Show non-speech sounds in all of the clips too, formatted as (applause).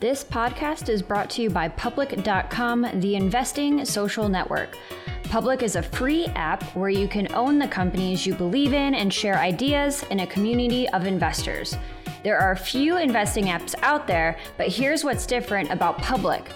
This podcast is brought to you by Public.com, the investing social network. Public is a free app where you can own the companies you believe in and share ideas in a community of investors. There are few investing apps out there, but here's what's different about Public.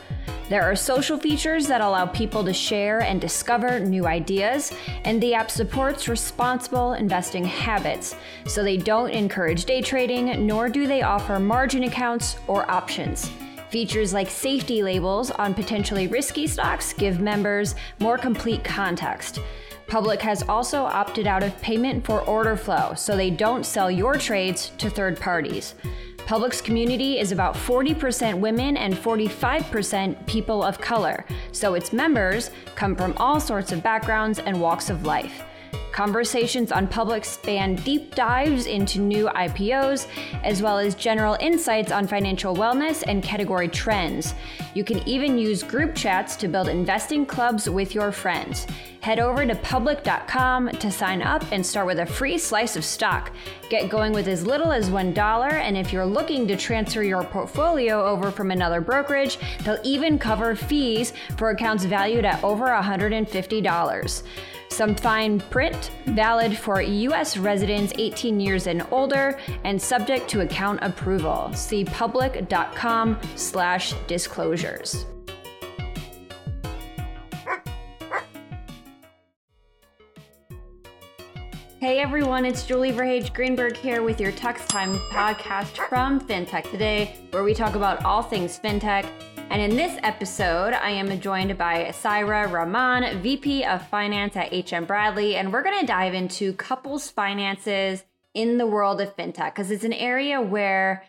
There are social features that allow people to share and discover new ideas, and the app supports responsible investing habits, so they don't encourage day trading, nor do they offer margin accounts or options. Features like safety labels on potentially risky stocks give members more complete context. Public has also opted out of payment for order flow, so they don't sell your trades to third parties. Public's community is about 40% women and 45% people of color, so its members come from all sorts of backgrounds and walks of life. Conversations on Public span deep dives into new IPOs, as well as general insights on financial wellness and category trends. You can even use group chats to build investing clubs with your friends. Head over to public.com to sign up and start with a free slice of stock. Get going with as little as $1, and if you're looking to transfer your portfolio over from another brokerage, they'll even cover fees for accounts valued at over $150. Some fine print, valid for U.S. residents 18 years and older, and subject to account approval. See public.com slash disclosures. Hey everyone, it's Julie Verhage Greenberg here with your Tux Time podcast from FinTech Today, where we talk about all things FinTech. And in this episode, I am joined by Saira Rahman, VP of Finance at HM Bradley, and we're going to dive into couples finances in the world of FinTech because it's an area where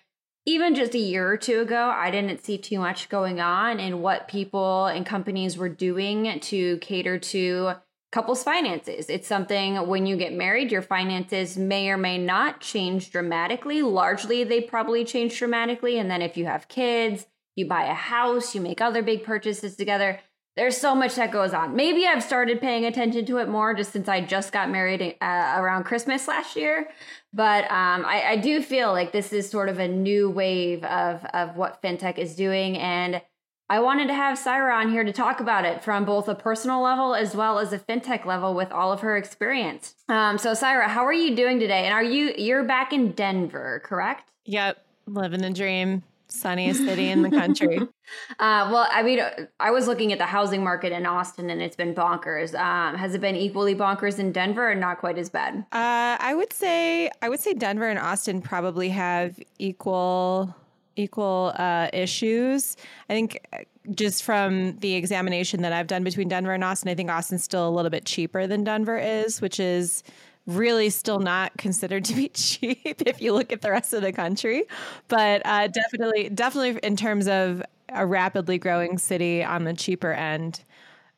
even just a year or two ago, I didn't see too much going on in what people and companies were doing to cater to couples finances. It's something when you get married, your finances may or may not change dramatically. Largely, they probably change dramatically. And then if you have kids, you buy a house, you make other big purchases together. There's so much that goes on. Maybe I've started paying attention to it more just since I just got married uh, around Christmas last year. But um, I, I do feel like this is sort of a new wave of, of what fintech is doing. And I wanted to have Saira on here to talk about it from both a personal level as well as a fintech level with all of her experience. Um, so, Saira, how are you doing today? And are you you're back in Denver, correct? Yep, living the dream, sunniest city in the country. (laughs) uh, well, I mean, I was looking at the housing market in Austin, and it's been bonkers. Um, has it been equally bonkers in Denver, or not quite as bad? Uh, I would say I would say Denver and Austin probably have equal equal uh, issues. I think uh, just from the examination that I've done between Denver and Austin, I think Austin's still a little bit cheaper than Denver is, which is really still not considered to be (laughs) cheap if you look at the rest of the country. But uh, definitely, definitely in terms of a rapidly growing city on the cheaper end.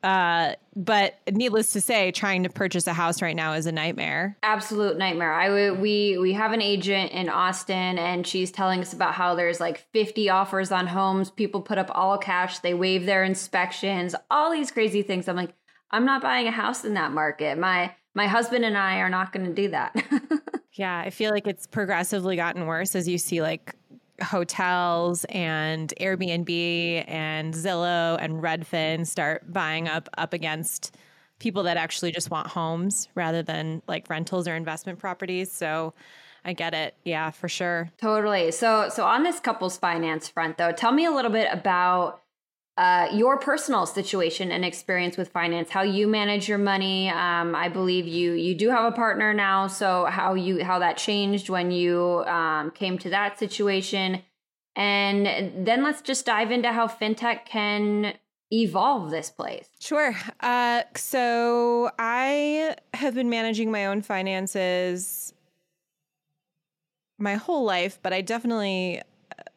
Uh, but needless to say, trying to purchase a house right now is a nightmare. Absolute nightmare. I we we have an agent in Austin, and she's telling us about how there's like 50 offers on homes. People put up all cash. They waive their inspections. All these crazy things. I'm like, I'm not buying a house in that market. My my husband and I are not going to do that. (laughs) yeah, I feel like it's progressively gotten worse as you see like hotels and Airbnb and Zillow and Redfin start buying up up against people that actually just want homes rather than like rentals or investment properties. So I get it. Yeah, for sure. Totally. So so on this couples finance front though, tell me a little bit about uh, your personal situation and experience with finance, how you manage your money. Um, I believe you you do have a partner now, so how you how that changed when you um, came to that situation, and then let's just dive into how fintech can evolve this place. Sure. Uh, so I have been managing my own finances my whole life, but I definitely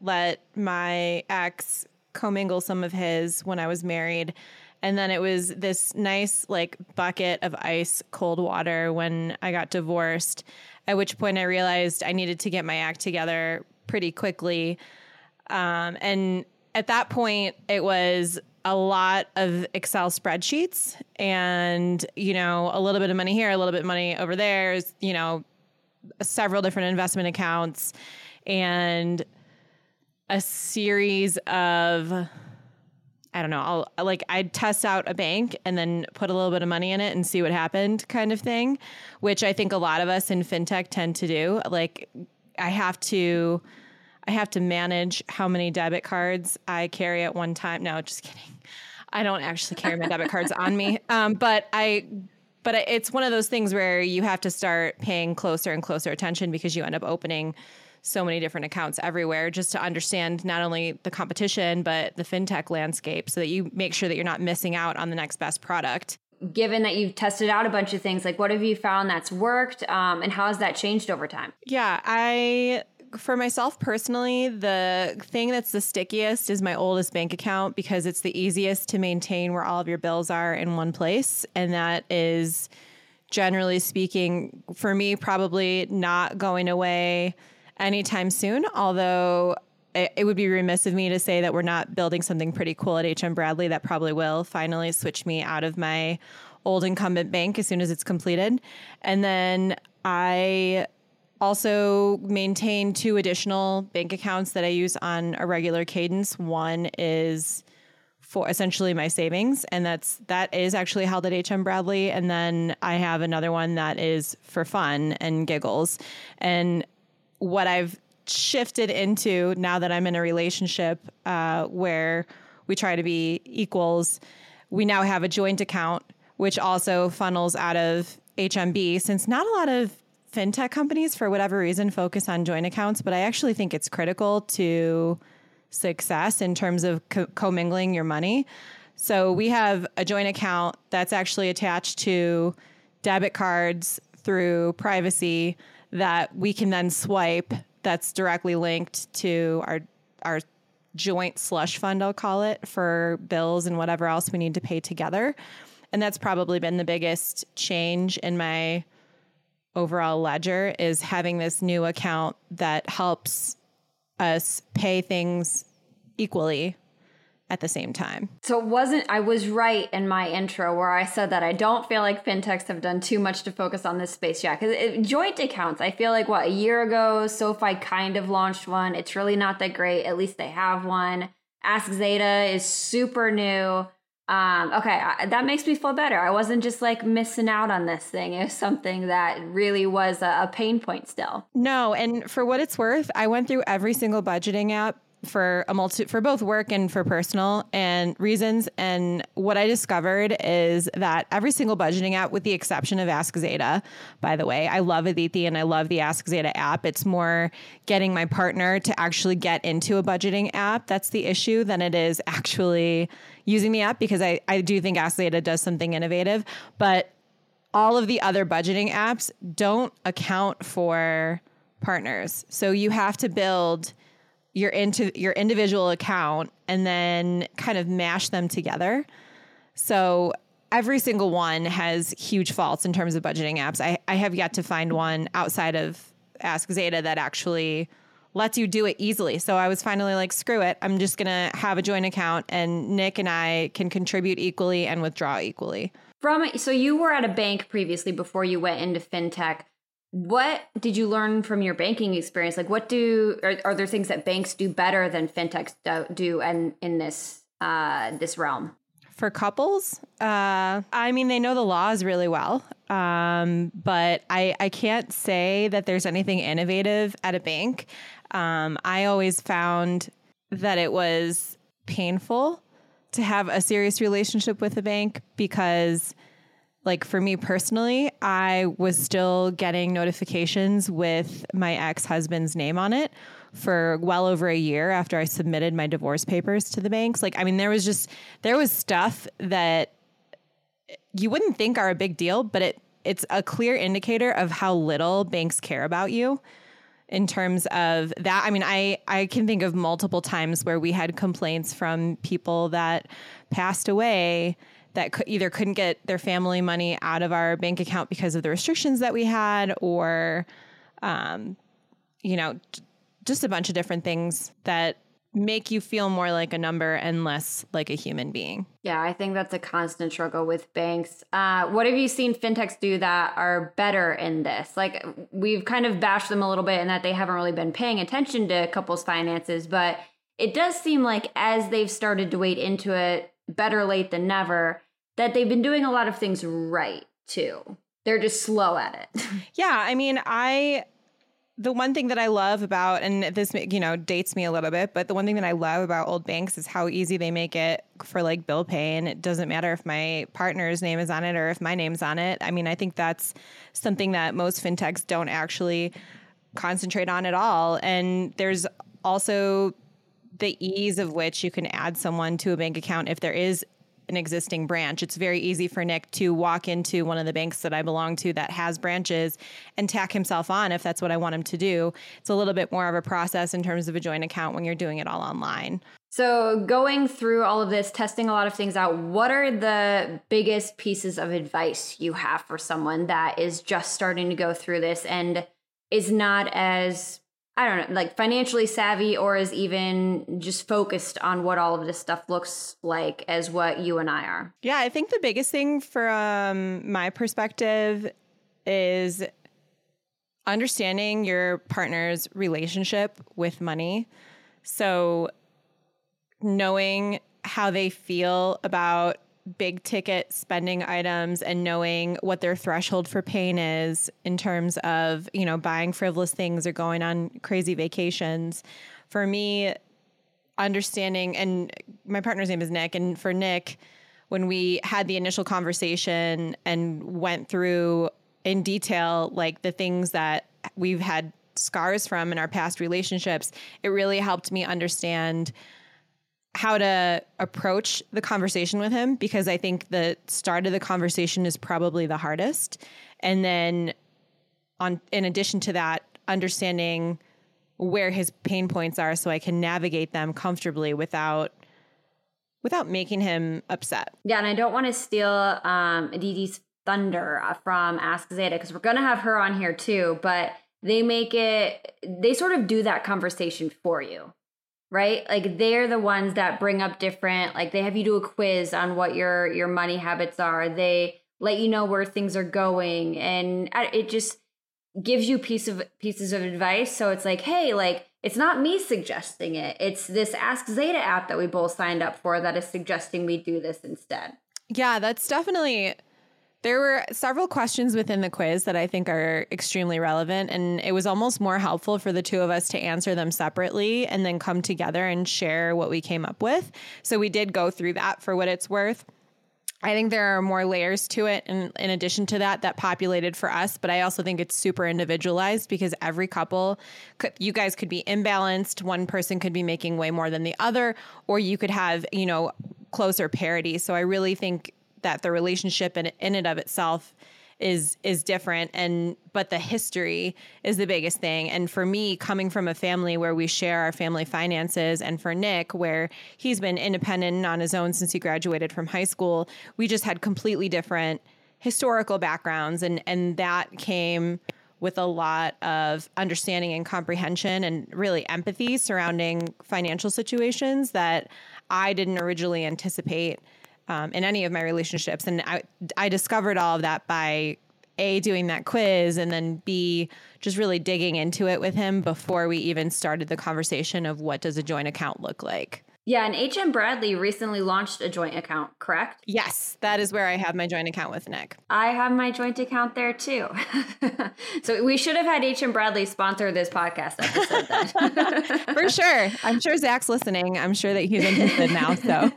let my ex commingle some of his when I was married. And then it was this nice, like, bucket of ice cold water when I got divorced, at which point I realized I needed to get my act together pretty quickly. Um, and at that point, it was a lot of Excel spreadsheets and, you know, a little bit of money here, a little bit of money over there, you know, several different investment accounts. And a series of I don't know, I'll like I'd test out a bank and then put a little bit of money in it and see what happened kind of thing, which I think a lot of us in fintech tend to do. Like I have to I have to manage how many debit cards I carry at one time. No, just kidding. I don't actually carry my debit cards on me. (laughs) Um, but I but it's one of those things where you have to start paying closer and closer attention because you end up opening so many different accounts everywhere just to understand not only the competition but the fintech landscape so that you make sure that you're not missing out on the next best product. Given that you've tested out a bunch of things like what have you found that's worked um, and how has that changed over time? Yeah i for myself personally the thing that's the stickiest is my oldest bank account because it's the easiest to maintain where all of your bills are in one place. And that is generally speaking for me probably not going away anytime soon, although it, would be remiss of me to say that we're not building something pretty cool at HM Bradley that probably will finally switch me out of my old incumbent bank as soon as it's completed. And then I also maintain two additional bank accounts that I use on a regular cadence. One is for essentially my savings and that's that is actually held at HM Bradley and then I have another one that is for fun and giggles. And what I've shifted into now that I'm in a relationship uh, where we try to be equals, we now have a joint account, which also funnels out of HMB. Since not a lot of fintech companies, for whatever reason, focus on joint accounts, but I actually think it's critical to success in terms of co- commingling your money. So we have a joint account that's actually attached to debit cards through privacy that we can then swipe that's directly linked to our our joint slush fund I'll call it for bills and whatever else we need to pay together. And that's probably been the biggest change in my overall ledger is having this new account that helps us pay things equally at the same time. So it wasn't, I was right in my intro where I said that I don't feel like fintechs have done too much to focus on this space yet. Because joint accounts, I feel like what, a year ago, SoFi kind of launched one. It's really not that great. At least they have one. Ask Zeta is super new. Um, okay, I, that makes me feel better. I wasn't just like missing out on this thing. It was something that really was a, a pain point still. No, and for what it's worth, I went through every single budgeting app for a multi for both work and for personal and reasons. And what I discovered is that every single budgeting app, with the exception of Ask Zeta, by the way, I love Aditi and I love the Ask Zeta app. It's more getting my partner to actually get into a budgeting app. That's the issue than it is actually using the app because I, I do think Ask Zeta does something innovative. But all of the other budgeting apps don't account for partners. So you have to build your into your individual account and then kind of mash them together. So every single one has huge faults in terms of budgeting apps. I, I have yet to find one outside of Ask Zeta that actually lets you do it easily. So I was finally like, screw it. I'm just going to have a joint account and Nick and I can contribute equally and withdraw equally. From so you were at a bank previously before you went into fintech. What did you learn from your banking experience? Like, what do are, are there things that banks do better than fintechs do, do and in this uh, this realm? For couples, uh, I mean, they know the laws really well, um, but I I can't say that there's anything innovative at a bank. Um, I always found that it was painful to have a serious relationship with a bank because like for me personally, I was still getting notifications with my ex husband's name on it for well over a year after I submitted my divorce papers to the banks. Like, I mean, there was just, there was stuff that you wouldn't think are a big deal, but it, it's a clear indicator of how little banks care about you in terms of that. I mean, I, I can think of multiple times where we had complaints from people that passed away that either couldn't get their family money out of our bank account because of the restrictions that we had, or, um, you know, just a bunch of different things that make you feel more like a number and less like a human being. Yeah, I think that's a constant struggle with banks. Uh, what have you seen fintechs do that are better in this? Like we've kind of bashed them a little bit in that they haven't really been paying attention to couples' finances, but it does seem like as they've started to wade into it, better late than never, that they've been doing a lot of things right too. They're just slow at it. (laughs) yeah, I mean, I the one thing that I love about, and this you know dates me a little bit, but the one thing that I love about old banks is how easy they make it for like bill pay, and it doesn't matter if my partner's name is on it or if my name's on it. I mean, I think that's something that most fintechs don't actually concentrate on at all. And there's also the ease of which you can add someone to a bank account if there is an existing branch. It's very easy for Nick to walk into one of the banks that I belong to that has branches and tack himself on if that's what I want him to do. It's a little bit more of a process in terms of a joint account when you're doing it all online. So, going through all of this, testing a lot of things out, what are the biggest pieces of advice you have for someone that is just starting to go through this and is not as I don't know, like financially savvy or is even just focused on what all of this stuff looks like as what you and I are. Yeah, I think the biggest thing from my perspective is understanding your partner's relationship with money. So knowing how they feel about big ticket spending items and knowing what their threshold for pain is in terms of, you know, buying frivolous things or going on crazy vacations. For me, understanding and my partner's name is Nick and for Nick when we had the initial conversation and went through in detail like the things that we've had scars from in our past relationships, it really helped me understand how to approach the conversation with him because I think the start of the conversation is probably the hardest. And then on in addition to that, understanding where his pain points are so I can navigate them comfortably without without making him upset. Yeah, and I don't want to steal um Aditi's thunder from Ask Zeta because we're going to have her on here too, but they make it they sort of do that conversation for you right? Like they're the ones that bring up different like they have you do a quiz on what your your money habits are. They let you know where things are going and it just gives you piece of pieces of advice. So it's like hey like it's not me suggesting it. It's this ask zeta app that we both signed up for that is suggesting we do this instead. Yeah that's definitely there were several questions within the quiz that I think are extremely relevant, and it was almost more helpful for the two of us to answer them separately and then come together and share what we came up with. So we did go through that for what it's worth. I think there are more layers to it in, in addition to that that populated for us, but I also think it's super individualized because every couple could, you guys could be imbalanced. One person could be making way more than the other, or you could have, you know, closer parity. So I really think that the relationship in, in and of itself is is different. And but the history is the biggest thing. And for me coming from a family where we share our family finances and for Nick where he's been independent and on his own since he graduated from high school we just had completely different historical backgrounds. And and that came with a lot of understanding and comprehension and really empathy surrounding financial situations that I didn't originally anticipate um, in any of my relationships. And I, I discovered all of that by a doing that quiz and then b just really digging into it with him before we even started the conversation of what does a joint account look like yeah, and HM Bradley recently launched a joint account, correct? Yes, that is where I have my joint account with Nick. I have my joint account there too. (laughs) so we should have had HM Bradley sponsor this podcast episode then. (laughs) For sure. I'm sure Zach's listening. I'm sure that he's interested now. So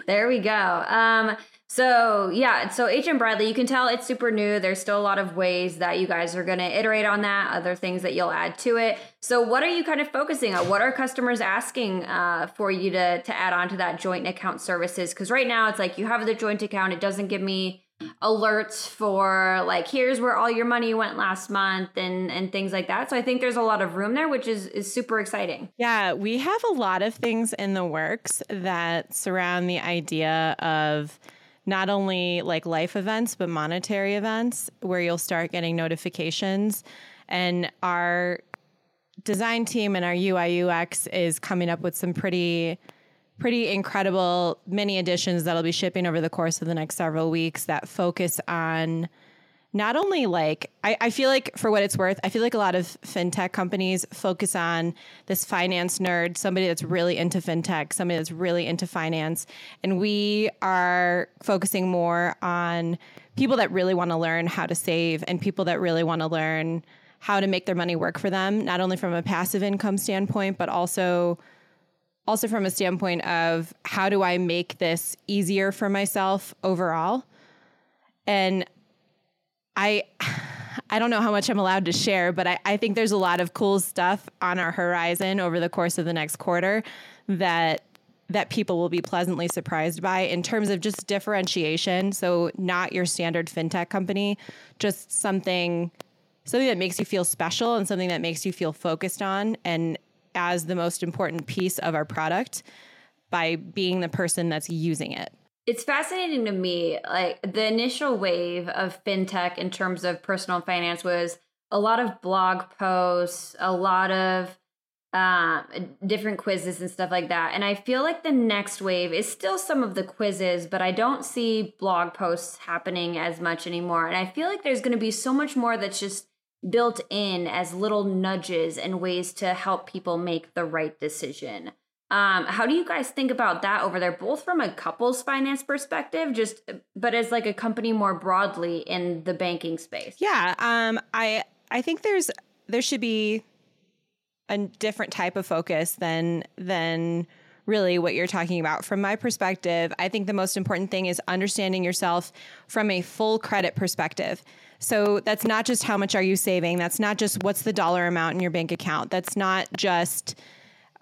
(laughs) there we go. Um, so yeah, so HM Bradley, you can tell it's super new. There's still a lot of ways that you guys are going to iterate on that, other things that you'll add to it. So what are you kind of focusing on? What are customers asking uh, for you to to add on to that joint account services? Because right now it's like you have the joint account, it doesn't give me alerts for like here's where all your money went last month and and things like that. So I think there's a lot of room there, which is is super exciting. Yeah, we have a lot of things in the works that surround the idea of not only like life events, but monetary events where you'll start getting notifications. And our design team and our UI UX is coming up with some pretty pretty incredible mini editions that'll be shipping over the course of the next several weeks that focus on not only like I, I, feel like for what it's worth i feel like a lot of fintech companies focus on this finance nerd somebody that's really into fintech somebody that's really into finance. And we are focusing more on people that really want to learn how to save and people that really want to learn how to make their money work for them not only from a passive income standpoint but also also from a standpoint of how do i make this easier for myself overall? And I (sighs) I don't know how much I'm allowed to share, but I, I think there's a lot of cool stuff on our horizon over the course of the next quarter that that people will be pleasantly surprised by in terms of just differentiation. So not your standard fintech company, just something something that makes you feel special and something that makes you feel focused on and as the most important piece of our product by being the person that's using it. It's fascinating to me. Like the initial wave of fintech in terms of personal finance was a lot of blog posts, a lot of uh, different quizzes and stuff like that. And I feel like the next wave is still some of the quizzes, but I don't see blog posts happening as much anymore. And I feel like there's going to be so much more that's just built in as little nudges and ways to help people make the right decision. Um, how do you guys think about that over there, both from a couples finance perspective, just but as like a company more broadly in the banking space? Yeah, um, I I think there's there should be a different type of focus than than really what you're talking about. From my perspective, I think the most important thing is understanding yourself from a full credit perspective. So that's not just how much are you saving. That's not just what's the dollar amount in your bank account. That's not just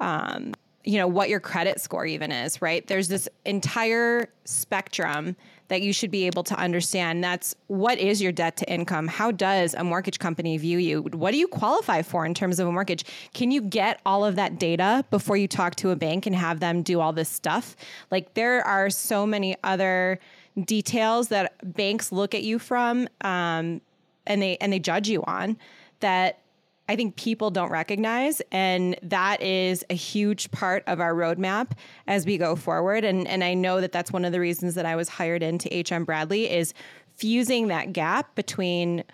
um, you know what your credit score even is right? There's this entire spectrum that you should be able to understand. That's what is your debt to income? How does a mortgage company view you? What do you qualify for in terms of a mortgage? Can you get all of that data before you talk to a bank and have them do all this stuff? Like there are so many other details that banks look at you from um, and they and they judge you on that I think people don't recognize. And that is a huge part of our roadmap as we go forward. And, and I know that that's one of the reasons that I was hired into HM Bradley is fusing that gap between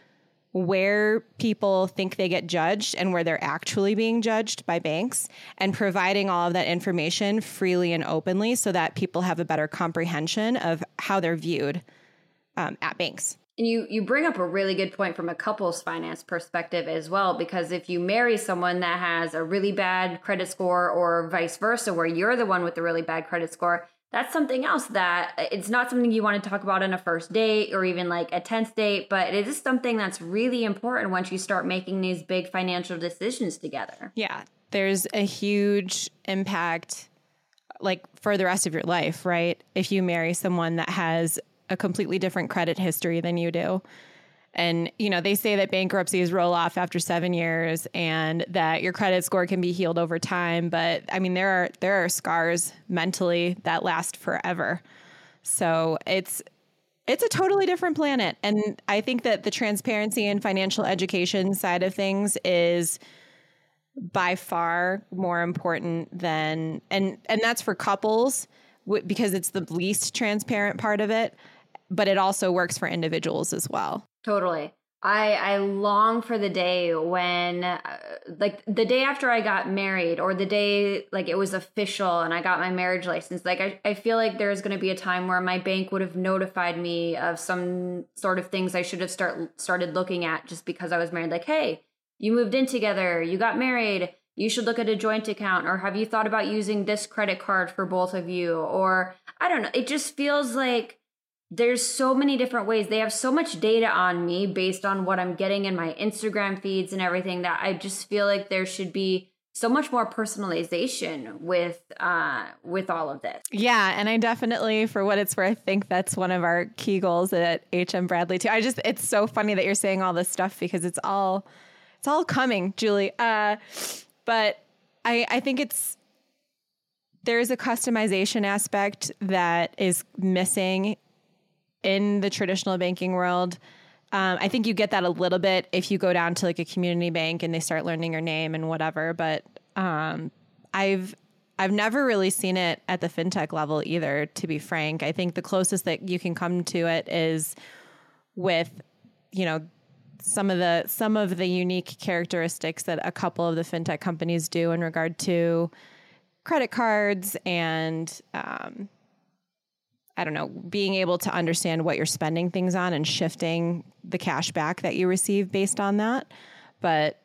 where people think they get judged and where they're actually being judged by banks and providing all of that information freely and openly so that people have a better comprehension of how they're viewed um, at banks. And you you bring up a really good point from a couples finance perspective as well because if you marry someone that has a really bad credit score or vice versa where you're the one with the really bad credit score that's something else that it's not something you want to talk about on a first date or even like a 10th date but it is something that's really important once you start making these big financial decisions together. Yeah, there's a huge impact like for the rest of your life, right? If you marry someone that has a completely different credit history than you do. And, you know, they say that bankruptcies roll off after seven years and that your credit score can be healed over time. But I mean, there are, there are scars mentally that last forever. So it's, it's a totally different planet. And I think that the transparency and financial education side of things is by far more important than, and, and that's for couples because it's the least transparent part of it but it also works for individuals as well. Totally. I I long for the day when uh, like the day after I got married or the day like it was official and I got my marriage license like I, I feel like there's going to be a time where my bank would have notified me of some sort of things I should have start started looking at just because I was married like hey you moved in together you got married you should look at a joint account or have you thought about using this credit card for both of you or I don't know it just feels like there's so many different ways. They have so much data on me based on what I'm getting in my Instagram feeds and everything that I just feel like there should be so much more personalization with uh with all of this. Yeah, and I definitely for what it's worth I think that's one of our key goals at HM Bradley too. I just it's so funny that you're saying all this stuff because it's all it's all coming, Julie. Uh but I I think it's there's a customization aspect that is missing in the traditional banking world. Um, I think you get that a little bit if you go down to like a community bank and they start learning your name and whatever. But um, I've I've never really seen it at the fintech level either. To be frank, I think the closest that you can come to it is with you know, some of the some of the unique characteristics that a couple of the fintech companies do in regard to credit cards and um, I don't know, being able to understand what you're spending things on and shifting the cash back that you receive based on that. But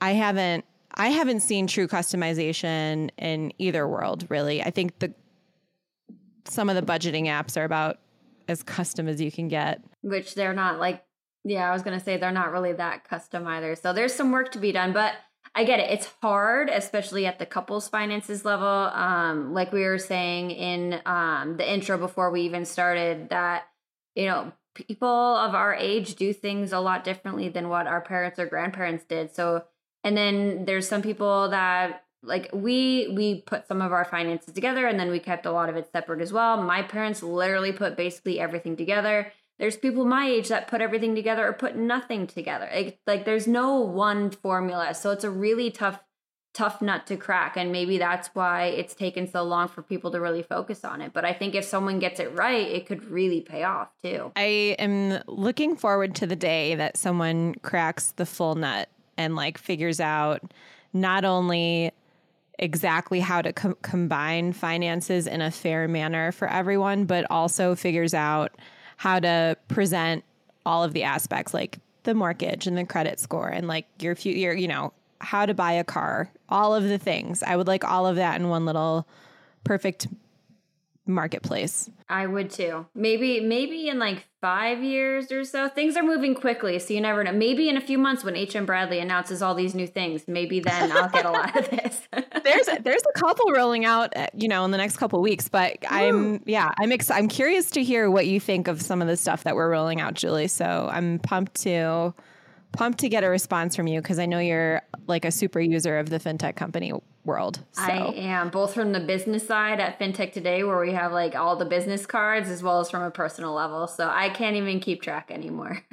I haven't I haven't seen true customization in either world really. I think the some of the budgeting apps are about as custom as you can get. Which they're not like yeah, I was going to say they're not really that custom either. So there's some work to be done, but I get it. It's hard, especially at the couples finances level. Um, like we were saying in um, the intro before we even started, that, you know, people of our age do things a lot differently than what our parents or grandparents did. So, and then there's some people that like we we put some of our finances together and then we kept a lot of it separate as well. My parents literally put basically everything together there's people my age that put everything together or put nothing together. Like, like there's no one formula. So it's a really tough tough nut to crack and maybe that's why it's taken so long for people to really focus on it but i think if someone gets it right it could really pay off too i am looking forward to the day that someone cracks the full nut and like figures out not only exactly how to com- combine finances in a fair manner for everyone but also figures out how to present all of the aspects like the mortgage and the credit score and like your future, you know, how to buy a car, all of the things. I would like all of that in one little perfect marketplace. I would too. Maybe maybe in like 5 years or so. Things are moving quickly, so you never know. Maybe in a few months when HM Bradley announces all these new things, maybe then I'll get a lot of this. (laughs) there's a, there's a couple rolling out, uh, you know, in the next couple weeks, but I'm yeah, I'm ex- I'm curious to hear what you think of some of the stuff that we're rolling out, Julie. So, I'm pumped to pumped to get a response from you because I know you're like a super user of the fintech company world. So. I am both from the business side at FinTech Today, where we have like all the business cards, as well as from a personal level. So I can't even keep track anymore.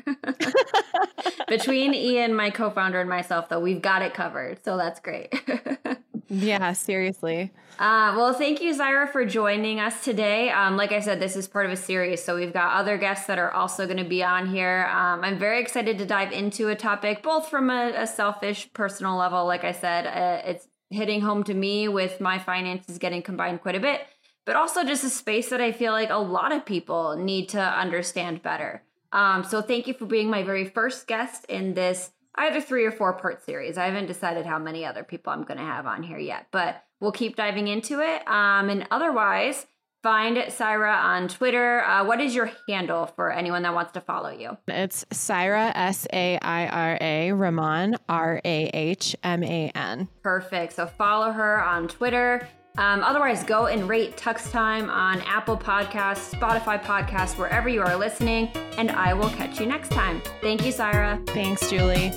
(laughs) Between Ian, my co founder, and myself, though, we've got it covered. So that's great. (laughs) yeah, seriously. Uh, well, thank you, Saira, for joining us today. Um, like I said, this is part of a series, so we've got other guests that are also going to be on here. Um, I'm very excited to dive into a topic, both from a, a selfish, personal level. Like I said, uh, it's hitting home to me with my finances getting combined quite a bit, but also just a space that I feel like a lot of people need to understand better. Um, so, thank you for being my very first guest in this either three or four part series. I haven't decided how many other people I'm going to have on here yet, but we'll keep diving into it. Um, and otherwise, find Saira on Twitter. Uh, what is your handle for anyone that wants to follow you? It's Saira, S A I R A, Rahman, R A H M A N. Perfect. So follow her on Twitter. Um, otherwise, go and rate Tux Time on Apple Podcasts, Spotify Podcasts, wherever you are listening, and I will catch you next time. Thank you, Saira. Thanks, Julie.